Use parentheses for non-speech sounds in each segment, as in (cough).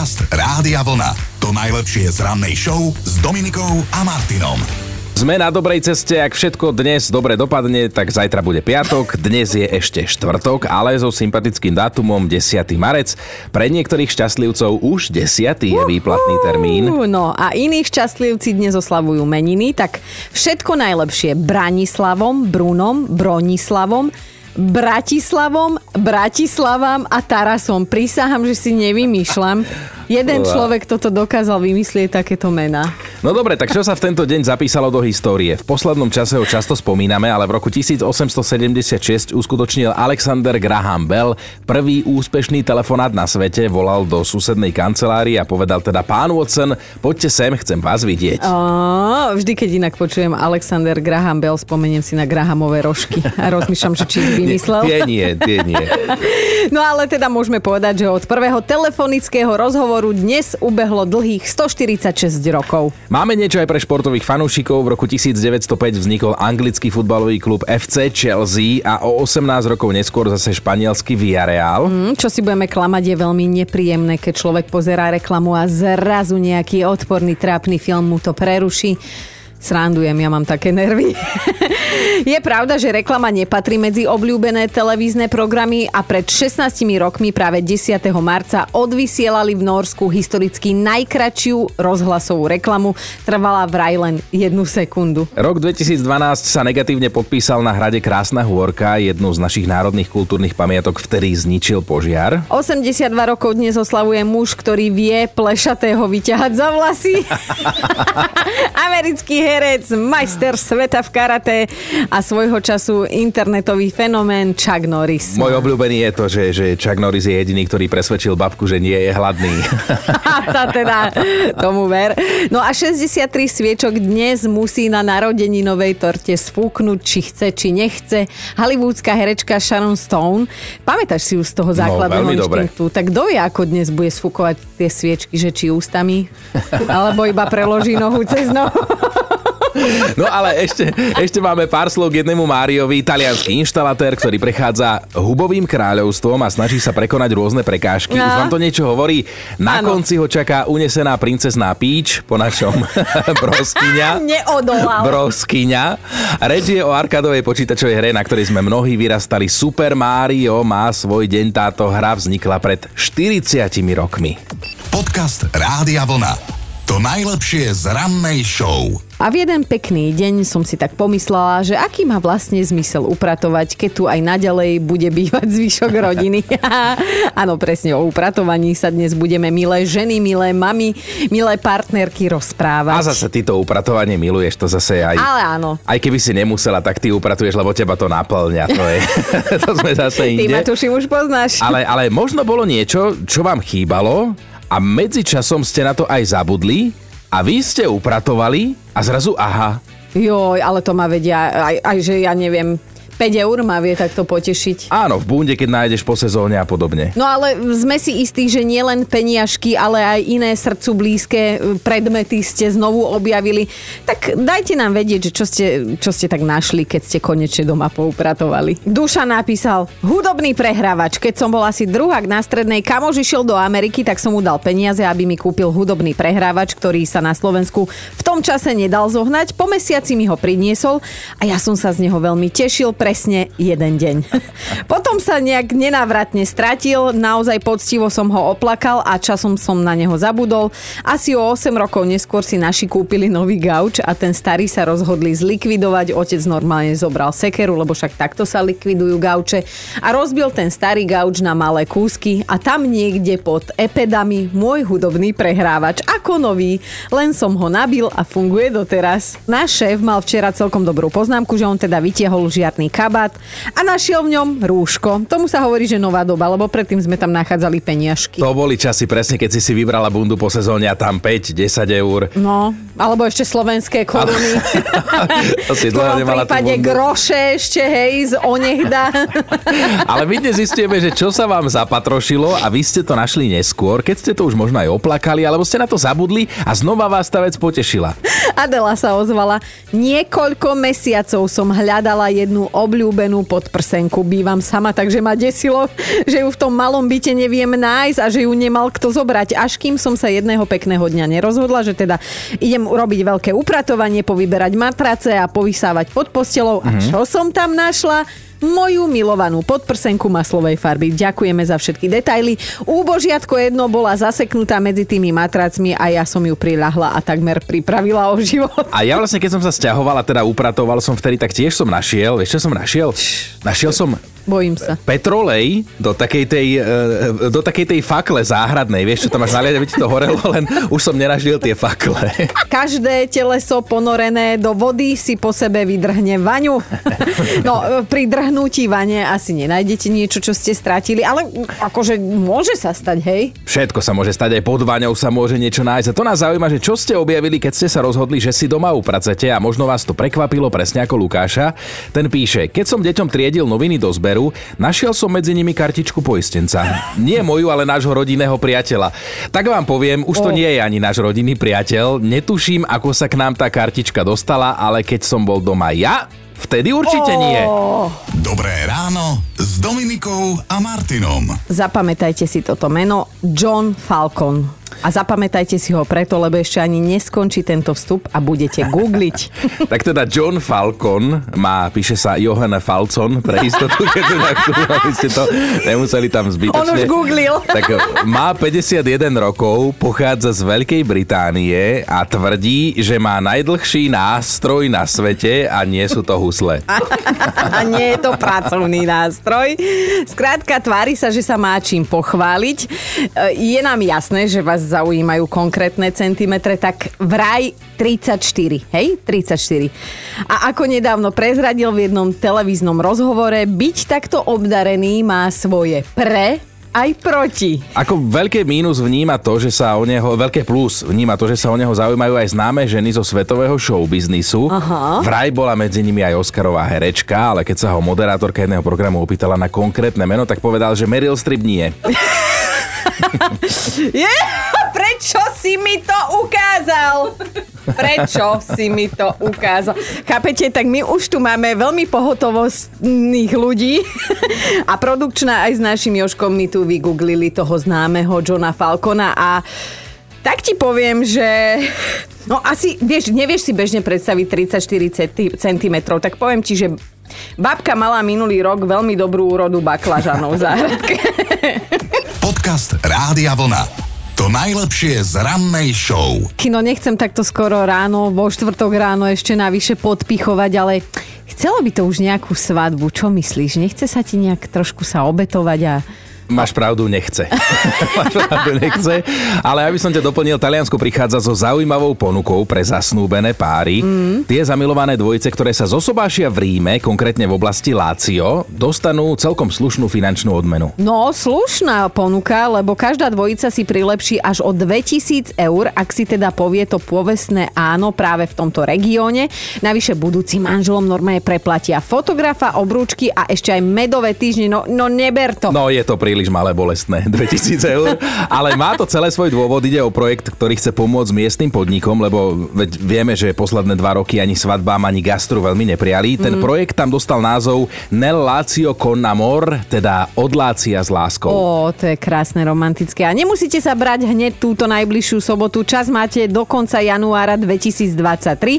Podcast Rádia Vlna. To najlepšie z rannej show s Dominikou a Martinom. Sme na dobrej ceste, ak všetko dnes dobre dopadne, tak zajtra bude piatok, dnes je ešte štvrtok, ale so sympatickým dátumom 10. marec. Pre niektorých šťastlivcov už 10. je výplatný termín. No a iní šťastlivci dnes oslavujú meniny, tak všetko najlepšie Branislavom, Brunom, Bronislavom, Bratislavom, Bratislavám a Tarasom. Prísaham, že si nevymýšľam. Jeden (laughs) človek toto dokázal vymyslieť takéto mená. No dobre, tak čo sa v tento deň zapísalo do histórie? V poslednom čase ho často spomíname, ale v roku 1876 uskutočnil Alexander Graham Bell prvý úspešný telefonát na svete, volal do susednej kancelárie a povedal teda pán Watson, poďte sem, chcem vás vidieť. O, vždy, keď inak počujem Alexander Graham Bell, spomeniem si na Grahamové rožky a rozmýšľam, že či ich vymyslel. Tie nie, tie nie. (laughs) No ale teda môžeme povedať, že od prvého telefonického rozhovoru dnes ubehlo dlhých 146 rokov. Máme niečo aj pre športových fanúšikov. V roku 1905 vznikol anglický futbalový klub FC Chelsea a o 18 rokov neskôr zase španielský Villarreal. Hm, čo si budeme klamať, je veľmi nepríjemné, keď človek pozerá reklamu a zrazu nejaký odporný, trápny film mu to preruší. Srandujem, ja mám také nervy. (laughs) Je pravda, že reklama nepatrí medzi obľúbené televízne programy a pred 16 rokmi práve 10. marca odvysielali v Norsku historicky najkračšiu rozhlasovú reklamu. Trvala vraj len jednu sekundu. Rok 2012 sa negatívne podpísal na hrade Krásna hôrka, jednu z našich národných kultúrnych pamiatok, vtedy zničil požiar. 82 rokov dnes oslavuje muž, ktorý vie plešatého vyťahať za vlasy. (laughs) Americký herec, majster sveta v karate a svojho času internetový fenomén Chuck Norris. Môj obľúbený je to, že, že Chuck Norris je jediný, ktorý presvedčil babku, že nie je hladný. (laughs) tá teda, tomu ver. No a 63 sviečok dnes musí na narodeninovej torte sfúknuť, či chce, či nechce. Hollywoodská herečka Sharon Stone. Pamätáš si ju z toho základného No, veľmi dobre. inštinktu? Tak kto vie, ako dnes bude sfúkovať tie sviečky, že či ústami, alebo iba preloží nohu cez nohu. (laughs) No ale ešte, ešte máme pár slov k jednému Máriovi, italianský inštalatér, ktorý prechádza hubovým kráľovstvom a snaží sa prekonať rôzne prekážky. Už Á. vám to niečo hovorí? Na Áno. konci ho čaká unesená princezná Peach, po našom (laughs) broskyňa. (laughs) Neodolal. Broskyňa. Reč je o arkádovej počítačovej hre, na ktorej sme mnohí vyrastali. Super Mario má svoj deň. Táto hra vznikla pred 40 rokmi. Podcast Rádia Vlna. To najlepšie z rannej show. A v jeden pekný deň som si tak pomyslela, že aký má vlastne zmysel upratovať, keď tu aj naďalej bude bývať zvyšok rodiny. (laughs) Áno, presne o upratovaní sa dnes budeme milé ženy, milé mamy, milé partnerky rozprávať. A zase ty to upratovanie miluješ, to zase aj... Ale áno. Aj keby si nemusela, tak ty upratuješ, lebo teba to naplňa. To, je, (laughs) to sme zase Ty inde. ma tuším už poznáš. Ale, ale možno bolo niečo, čo vám chýbalo a medzičasom ste na to aj zabudli a vy ste upratovali a zrazu aha, Joj, ale to ma vedia, aj, aj že ja neviem, 5 eur ma vie takto potešiť. áno, v bunde, keď nájdeš po sezóne a podobne. No ale sme si istí, že nielen peniažky, ale aj iné srdcu blízke e, predmety ste znovu objavili. Tak dajte nám vedieť, že čo ste, čo ste tak našli, keď ste konečne doma poupratovali. Duša napísal, hudobný prehrávač. Keď som bol asi druhák na strednej, kamož išiel do Ameriky, tak som mu dal peniaze, aby mi kúpil hudobný prehrávač, ktorý sa na Slovensku v tom čase nedal zohnať. Po mesiaci mi ho priniesol a ja som sa z neho veľmi tešil presne jeden deň. (laughs) Potom sa nejak nenávratne stratil, naozaj poctivo som ho oplakal a časom som na neho zabudol. Asi o 8 rokov neskôr si naši kúpili nový gauč a ten starý sa rozhodli zlikvidovať. Otec normálne zobral sekeru, lebo však takto sa likvidujú gauče a rozbil ten starý gauč na malé kúsky a tam niekde pod epedami môj hudobný prehrávač ako nový, len som ho nabil a funguje doteraz. Náš šéf mal včera celkom dobrú poznámku, že on teda vytiahol žiarný kabát a našiel v ňom rúško. Tomu sa hovorí, že nová doba, lebo predtým sme tam nachádzali peniažky. To boli časy presne, keď si si vybrala bundu po sezóne a tam 5, 10 eur. No, alebo ešte slovenské koruny. (laughs) To si dlho nemala prípade groše ešte, hej, z onehda. (laughs) Ale my dnes zistujeme, že čo sa vám zapatrošilo a vy ste to našli neskôr, keď ste to už možno aj oplakali, alebo ste na to zabudli a znova vás tá vec potešila. Adela sa ozvala. Niekoľko mesiacov som hľadala jednu obľúbenú podprsenku. Bývam sama, takže ma desilo, že ju v tom malom byte neviem nájsť a že ju nemal kto zobrať. Až kým som sa jedného pekného dňa nerozhodla, že teda idem urobiť veľké upratovanie, povyberať matrace a povysávať pod postelou. A čo som tam našla? Moju milovanú podprsenku maslovej farby. Ďakujeme za všetky detaily. Úbožiatko jedno bola zaseknutá medzi tými matracmi a ja som ju priľahla a takmer pripravila o život. A ja vlastne, keď som sa stiahoval a teda upratoval som vtedy, tak tiež som našiel, vieš čo som našiel? Našiel som Bojím sa. petrolej do takej tej, e, do takej tej fakle záhradnej. Vieš, čo tam máš naliať, aby ti to horelo, len už som nenažil tie fakle. Každé teleso ponorené do vody si po sebe vydrhne vaňu. No, pri drhnutí vane asi nenájdete niečo, čo ste strátili, ale akože môže sa stať, hej? Všetko sa môže stať, aj pod vaňou sa môže niečo nájsť. A to nás zaujíma, že čo ste objavili, keď ste sa rozhodli, že si doma upracete a možno vás to prekvapilo presne ako Lukáša. Ten píše, keď som deťom triedil noviny do zberu, našiel som medzi nimi kartičku poistenca. Nie moju, ale nášho rodinného priateľa. Tak vám poviem, už to nie je ani náš rodinný priateľ. Netuším, ako sa k nám tá kartička dostala, ale keď som bol doma ja, vtedy určite nie. Dobré ráno s Dominikou a Martinom. Zapamätajte si toto meno John Falcon. A zapamätajte si ho preto, lebo ešte ani neskončí tento vstup a budete googliť. (laughs) Tak teda John Falcon má, píše sa Johann Falcon pre istotu, keď tu, aby ste to nemuseli tam zbytočne. On už googlil. (laughs) Tak má 51 rokov, pochádza z Veľkej Británie a tvrdí, že má najdlhší nástroj na svete a nie sú to husle. (laughs) A nie je to pracovný nástroj. Skrátka, tvári sa, že sa má čím pochváliť. E, Je nám jasné, že vás zaujímajú konkrétne centimetre, tak vraj 34, hej? 34. A ako nedávno prezradil v jednom televíznom rozhovore, byť takto obdarený má svoje pre aj proti. Ako veľké mínus vníma to, že sa o neho, veľké plus vníma to, že sa o neho zaujímajú aj známe ženy zo svetového showbiznisu. Aha. Vraj bola medzi nimi aj Oscarová herečka, ale keď sa ho moderátorka jedného programu opýtala na konkrétne meno, tak povedal, že Meryl Streep nie. (laughs) Je, prečo si mi to ukázal? Prečo si mi to ukázal? Chápete, tak my už tu máme veľmi pohotovostných ľudí a produkčná aj s našim Joškom my tu vygooglili toho známeho Johna Falcona a tak ti poviem, že... No asi, vieš, nevieš si bežne predstaviť 34 cm, tak poviem ti, že babka mala minulý rok veľmi dobrú úrodu baklažanov v záhradke. Podcast Rádia Vlna. To najlepšie z rannej show. Kino nechcem takto skoro ráno, vo štvrtok ráno ešte navyše podpichovať, ale chcelo by to už nejakú svadbu. Čo myslíš? Nechce sa ti nejak trošku sa obetovať a... Máš pravdu, nechce. (laughs) Máš pravdu, nechce. Ale aby som ťa doplnil, Taliansko prichádza so zaujímavou ponukou pre zasnúbené páry. Mm. Tie zamilované dvojice, ktoré sa zosobášia v Ríme, konkrétne v oblasti Lácio, dostanú celkom slušnú finančnú odmenu. No, slušná ponuka, lebo každá dvojica si prilepší až o 2000 eur, ak si teda povie to povestné áno práve v tomto regióne. Navyše budúci manželom normálne preplatia fotografa, obrúčky a ešte aj medové týždne. No, no neber to. No je to príliš malé bolestné, (laughs) 2000 eur, ale má to celé svoj dôvod, ide o projekt, ktorý chce pomôcť miestnym podnikom, lebo veď vieme, že posledné dva roky ani svadbám, ani gastru veľmi nepriali. Ten projekt tam dostal názov Nel Lazio con amor, teda od Lácia s láskou. Ó, to je krásne romantické. A nemusíte sa brať hneď túto najbližšiu sobotu. Čas máte do konca januára 2023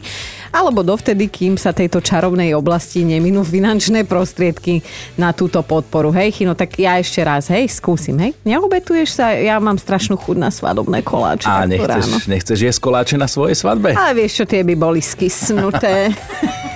alebo dovtedy, kým sa tejto čarovnej oblasti neminú finančné prostriedky na túto podporu. Hej, Chino, tak ja ešte raz, hej, skúsim, hej. Neobetuješ sa? Ja mám strašnú chuť na svadobné koláče. A takto ráno. nechceš, nechceš jesť koláče na svojej svadbe? Ale vieš čo, tie by boli skysnuté. (laughs)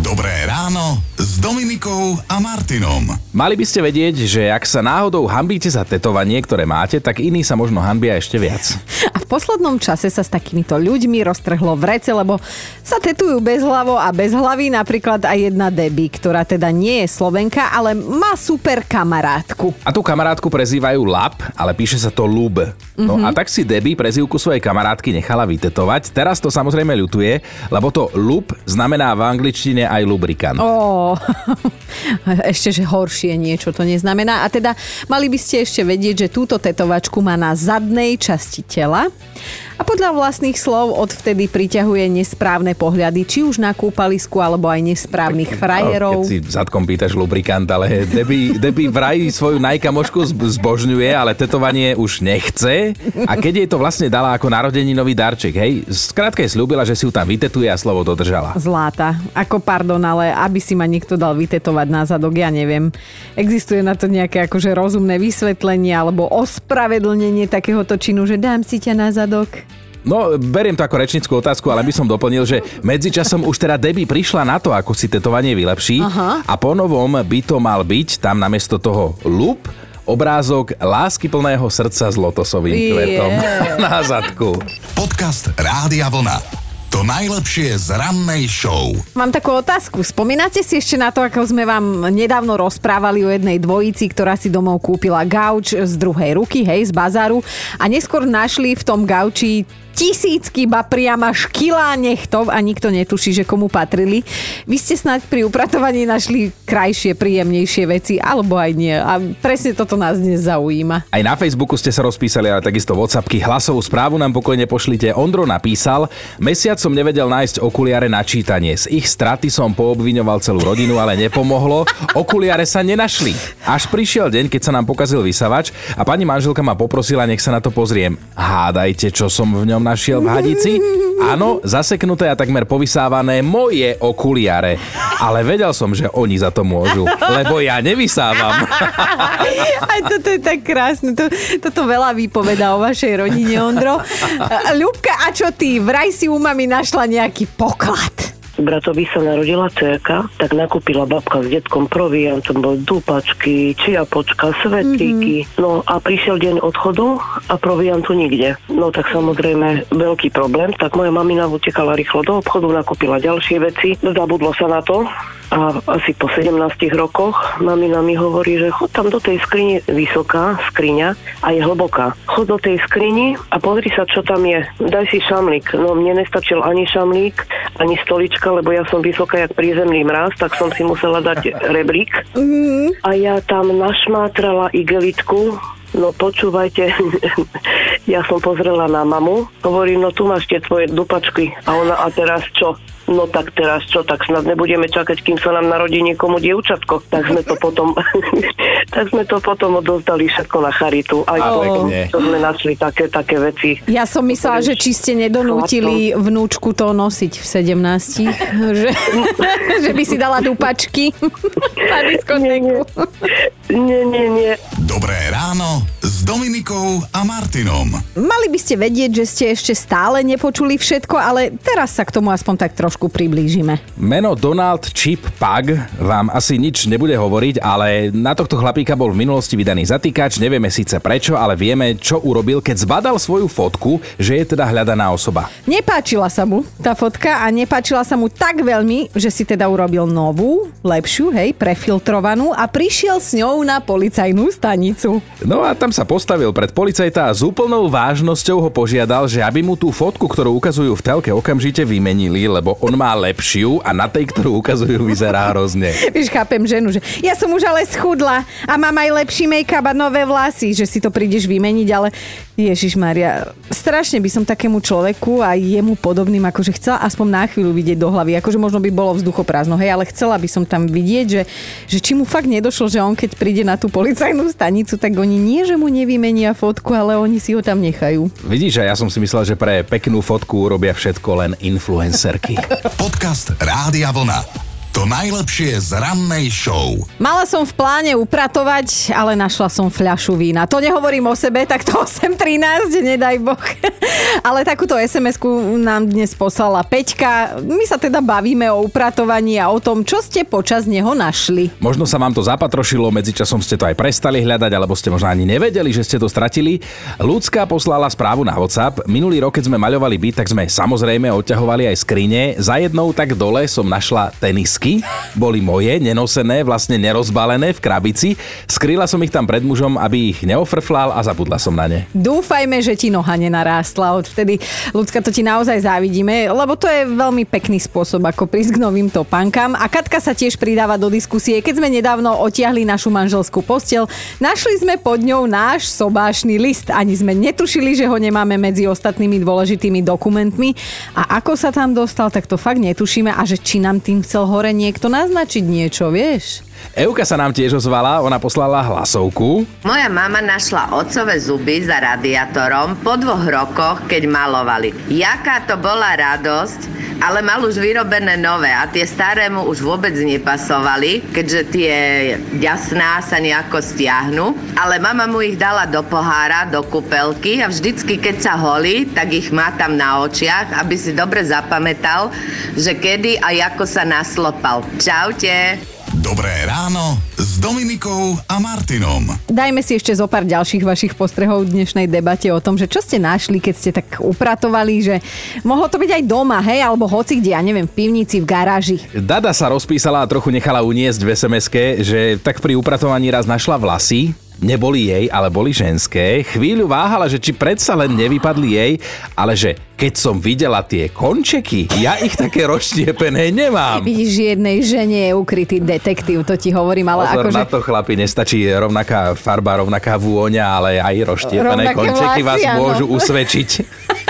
Dobré ráno s Dominikou a Martinom. Mali by ste vedieť, že ak sa náhodou hambíte za tetovanie, ktoré máte, tak iní sa možno hambia ešte viac. A v poslednom čase sa s takýmito ľuďmi roztrhlo v rece, lebo sa tetujú bez hlavo a bez hlavy napríklad aj jedna Debbie, ktorá teda nie je Slovenka, ale má super kamarátku. A tú kamarátku prezývajú Lab, ale píše sa to Lub. No a tak si Debbie prezývku svojej kamarátky nechala vytetovať. Teraz to samozrejme ľutuje, lebo to Lub znamená v angličtine aj lubrikant. Ó, (laughs) ešte, že horšie niečo to neznamená. A teda mali by ste ešte vedieť, že túto tetovačku má na zadnej časti tela A podľa vlastných slov odvtedy priťahuje nesprávne pohľady, či už na kúpalisku, alebo aj nesprávnych frajerov. No, keď si zadkom pýtaš lubrikant, ale Debbie, Debbie vraj svoju najkamošku zbožňuje, ale tetovanie už nechce. A keď jej to vlastne dala ako narodeninový darček, hej, skrátka je slúbila, že si ju tam vytetuje a slovo dodržala. Zláta. Ako pardon, ale aby si ma niekto dal vytetovať na zadok, ja neviem. Existuje na to nejaké akože rozumné vysvetlenie alebo ospravedlnenie takéhoto činu, že dám si ťa na zadok? No, beriem to ako rečnickú otázku, ale by som doplnil, že medzičasom už teda Debbie prišla na to, ako si tetovanie vylepší Aha. a po novom by to mal byť tam namiesto toho lup obrázok lásky plného srdca s lotosovým yeah. kvetom (laughs) na zadku. Podcast Rádia Vlna. To najlepšie z rannej show. Mám takú otázku. Spomínate si ešte na to, ako sme vám nedávno rozprávali o jednej dvojici, ktorá si domov kúpila gauč z druhej ruky, hej, z bazáru a neskôr našli v tom gauči tisícky, ba priama škilá nechtov a nikto netuší, že komu patrili. Vy ste snáď pri upratovaní našli krajšie, príjemnejšie veci, alebo aj nie. A presne toto nás dnes zaujíma. Aj na Facebooku ste sa rozpísali, ale takisto WhatsAppky. Hlasovú správu nám pokojne pošlite. Ondro napísal, mesiac som nevedel nájsť okuliare na čítanie. Z ich straty som poobviňoval celú rodinu, ale nepomohlo. Okuliare sa nenašli. Až prišiel deň, keď sa nám pokazil vysavač a pani manželka ma poprosila, nech sa na to pozriem. Hádajte, čo som v ňom našiel v hadici? Áno, zaseknuté a takmer povysávané moje okuliare. Ale vedel som, že oni za to môžu, lebo ja nevysávam. (laughs) Aj toto je tak krásne. To, toto veľa vypoveda o vašej rodine, Ondro. Ľubka, a čo ty? Vraj si u mami našla nejaký poklad bratovi sa narodila cerka, tak nakúpila babka s detkom proviantom, bol dúpačky, čiapočka, svetlíky. Mm-hmm. No a prišiel deň odchodu a proviantu nikde. No tak samozrejme veľký problém, tak moja mamina utekala rýchlo do obchodu, nakúpila ďalšie veci, zabudlo sa na to, a asi po 17 rokoch mamina mi hovorí, že chod tam do tej skrini, vysoká skriňa a je hlboká. Chod do tej skrini a pozri sa, čo tam je. Daj si šamlík. No mne nestačil ani šamlík, ani stolička, lebo ja som vysoká jak prízemný mraz, tak som si musela dať (laughs) rebrík. Mm. A ja tam našmátrala igelitku, No počúvajte, (laughs) ja som pozrela na mamu, hovorím, no tu máš tie tvoje dupačky. A ona, a teraz čo? No tak teraz čo, tak snad nebudeme čakať, kým sa nám narodí niekomu dievčatko. Tak sme to potom, (laughs) tak sme to potom odozdali všetko na charitu. Aj to, to sme našli také, také veci. Ja som myslela, že či ste nedonútili vnúčku to nosiť v 17, (laughs) že, (laughs) že by si dala dupačky na diskotéku. Nie, nie, nie. Dobré ráno Dominikou a Martinom. Mali by ste vedieť, že ste ešte stále nepočuli všetko, ale teraz sa k tomu aspoň tak trošku priblížime. Meno Donald Chip Pug vám asi nič nebude hovoriť, ale na tohto chlapíka bol v minulosti vydaný zatýkač, nevieme síce prečo, ale vieme, čo urobil, keď zbadal svoju fotku, že je teda hľadaná osoba. Nepáčila sa mu tá fotka a nepáčila sa mu tak veľmi, že si teda urobil novú, lepšiu, hej, prefiltrovanú a prišiel s ňou na policajnú stanicu. No a tam sa postavil pred policajta a s úplnou vážnosťou ho požiadal, že aby mu tú fotku, ktorú ukazujú v telke, okamžite vymenili, lebo on má lepšiu a na tej, ktorú ukazujú, vyzerá hrozne. (laughs) Víš, chápem ženu, že ja som už ale schudla a mám aj lepší make-up a nové vlasy, že si to prídeš vymeniť, ale Ježiš Maria, strašne by som takému človeku a jemu podobným, akože chcela aspoň na chvíľu vidieť do hlavy, akože možno by bolo vzduchoprázdno, hej, ale chcela by som tam vidieť, že, že či mu fakt nedošlo, že on keď príde na tú policajnú stanicu, tak oni nie, že mu nevymenia fotku, ale oni si ho tam nechajú. Vidíš, a ja som si myslel, že pre peknú fotku robia všetko len influencerky. Podcast Rádia Vlna. To najlepšie z rannej show. Mala som v pláne upratovať, ale našla som fľašu vína. To nehovorím o sebe, tak to (laughs) 8.13, nedaj boh. (laughs) ale takúto sms nám dnes poslala Peťka. My sa teda bavíme o upratovaní a o tom, čo ste počas neho našli. Možno sa vám to zapatrošilo, medzičasom ste to aj prestali hľadať, alebo ste možno ani nevedeli, že ste to stratili. Ľudská poslala správu na WhatsApp. Minulý rok, keď sme maľovali byt, tak sme samozrejme odťahovali aj skrine. Za jednou tak dole som našla tenis blízky. Boli moje, nenosené, vlastne nerozbalené v krabici. Skryla som ich tam pred mužom, aby ich neofrflal a zabudla som na ne. Dúfajme, že ti noha nenarástla. Odvtedy, ľudská, to ti naozaj závidíme, lebo to je veľmi pekný spôsob, ako prísť k novým topánkam. A Katka sa tiež pridáva do diskusie. Keď sme nedávno otiahli našu manželskú postel, našli sme pod ňou náš sobášny list. Ani sme netušili, že ho nemáme medzi ostatnými dôležitými dokumentmi. A ako sa tam dostal, tak to fakt netušíme. A že či nám tým chcel hore niekto naznačiť niečo, vieš? Euka sa nám tiež ozvala, ona poslala hlasovku. Moja mama našla otcové zuby za radiátorom po dvoch rokoch, keď malovali. Jaká to bola radosť, ale mal už vyrobené nové a tie staré mu už vôbec nepasovali, keďže tie jasná sa nejako stiahnu. Ale mama mu ich dala do pohára, do kúpelky a vždycky, keď sa holí, tak ich má tam na očiach, aby si dobre zapamätal, že kedy a ako sa naslopal. Čaute. Dobré ráno s Dominikou a Martinom. Dajme si ešte zo pár ďalších vašich postrehov v dnešnej debate o tom, že čo ste našli, keď ste tak upratovali, že mohlo to byť aj doma, hej, alebo hoci kde, ja neviem, v pivnici, v garáži. Dada sa rozpísala a trochu nechala uniesť v sms že tak pri upratovaní raz našla vlasy, neboli jej, ale boli ženské. Chvíľu váhala, že či predsa len nevypadli jej, ale že keď som videla tie končeky, ja ich také rozštiepené nemám. Vidíš, jednej žene je ukrytý detektív, to ti hovorím, ale Pozor akože... na to, chlapi, nestačí rovnaká farba, rovnaká vôňa, ale aj rozštiepené Rovnaké končeky vás môžu usvedčiť. (laughs)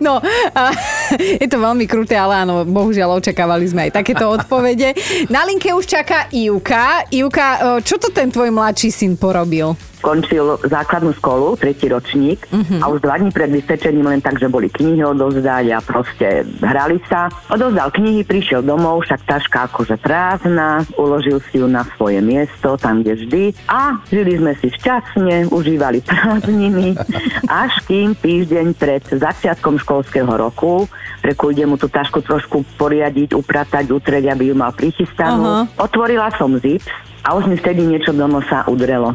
No, a, (laughs) je to veľmi kruté, ale áno, bohužiaľ očakávali sme aj takéto odpovede. Na linke už čaká Ivka. Ivka, čo to ten tvoj mladší syn porobil? Končil základnú školu, tretí ročník a už dva dní pred vysvedčením len tak, že boli knihy odovzdať a proste hrali sa. Odovzdal knihy, prišiel domov, však taška akože prázdna, uložil si ju na svoje miesto, tam kde vždy a žili sme si šťastne, užívali prázdniny, (laughs) až kým týždeň pred začiatkom školského roku, reku ide mu tú tašku trošku poriadiť, upratať, utrieť, aby ju mal prichystanú. Otvorila som zips a už mi vtedy niečo do nosa udrelo.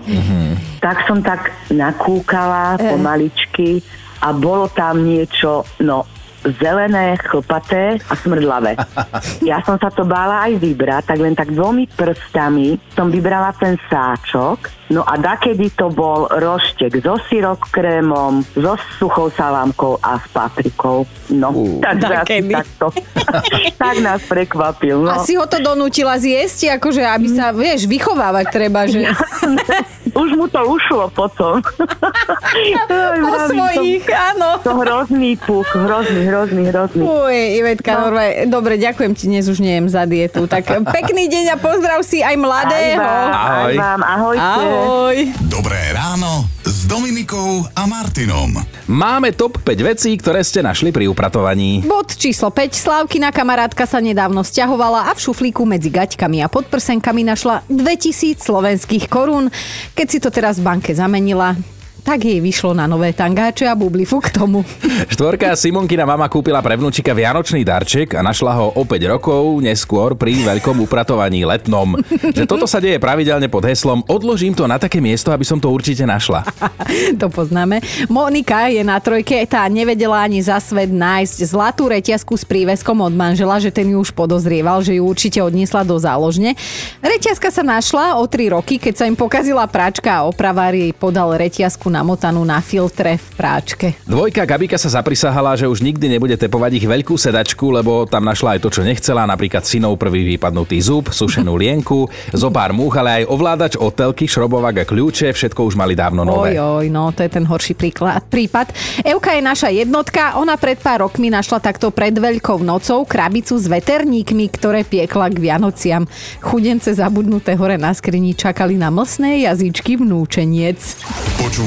Tak som tak nakúkala pomaličky a bolo tam niečo, no zelené, chlpaté a smrdlavé. (laughs) Ja som sa to bála aj vybrať, tak len tak dvomi prstami som vybrala ten sáčok, no a dakedy to bol roštek so syrok krémom, so suchou salámkou a s paprikou. No, Uh. takže asi takto. tak nás prekvapil. No. A si ho to donútila zjesť, akože aby sa, vieš, vychovávať treba, že (laughs) Už mu to ušlo potom. (laughs) Aj, po vravím, to- svojich, áno. To hrozný puch, hrozný, hrozný, hrozný. Uj, Ivetka, no. normálne, dobre, ďakujem ti, dnes už nejem za dietu. Tak pekný deň a pozdrav si aj Aj mladého. vám, aj Ahoj. vám, ahojte. Ahoj. Dobré ráno Dominikou a Martinom. Máme top 5 vecí, ktoré ste našli pri upratovaní. Bod číslo 5. Slávkina kamarátka sa nedávno stiahovala a v šuflíku medzi gaťkami a podprsenkami našla 2000 slovenských korún. Keď si to teraz v banke zamenila, tak jej vyšlo na nové tangáče a bublifu k tomu. Štvorka Simonkina mama kúpila pre vnúčika vianočný darček a našla ho o 5 rokov neskôr pri veľkom upratovaní letnom. Že toto sa deje pravidelne pod heslom odložím to na také miesto, aby som to určite našla. (laughs) to poznáme. Monika je na trojke, tá nevedela ani za svet nájsť zlatú reťazku s príveskom od manžela, že ten ju už podozrieval, že ju určite odniesla do záložne. Reťazka sa našla o 3 roky, keď sa im pokazila práčka a opravár jej podal reťazku namotanú na filtre v práčke. Dvojka Gabika sa zaprisahala, že už nikdy nebude tepovať ich veľkú sedačku, lebo tam našla aj to, čo nechcela, napríklad synov prvý vypadnutý zub, sušenú lienku, zo pár múch, ale aj ovládač otelky, šrobovák a kľúče, všetko už mali dávno nové. Oj, oj, no to je ten horší príklad, prípad. Evka je naša jednotka, ona pred pár rokmi našla takto pred Veľkou nocou krabicu s veterníkmi, ktoré piekla k Vianociam. Chudence zabudnuté hore na skrini čakali na mlsné jazyčky vnúčeniec.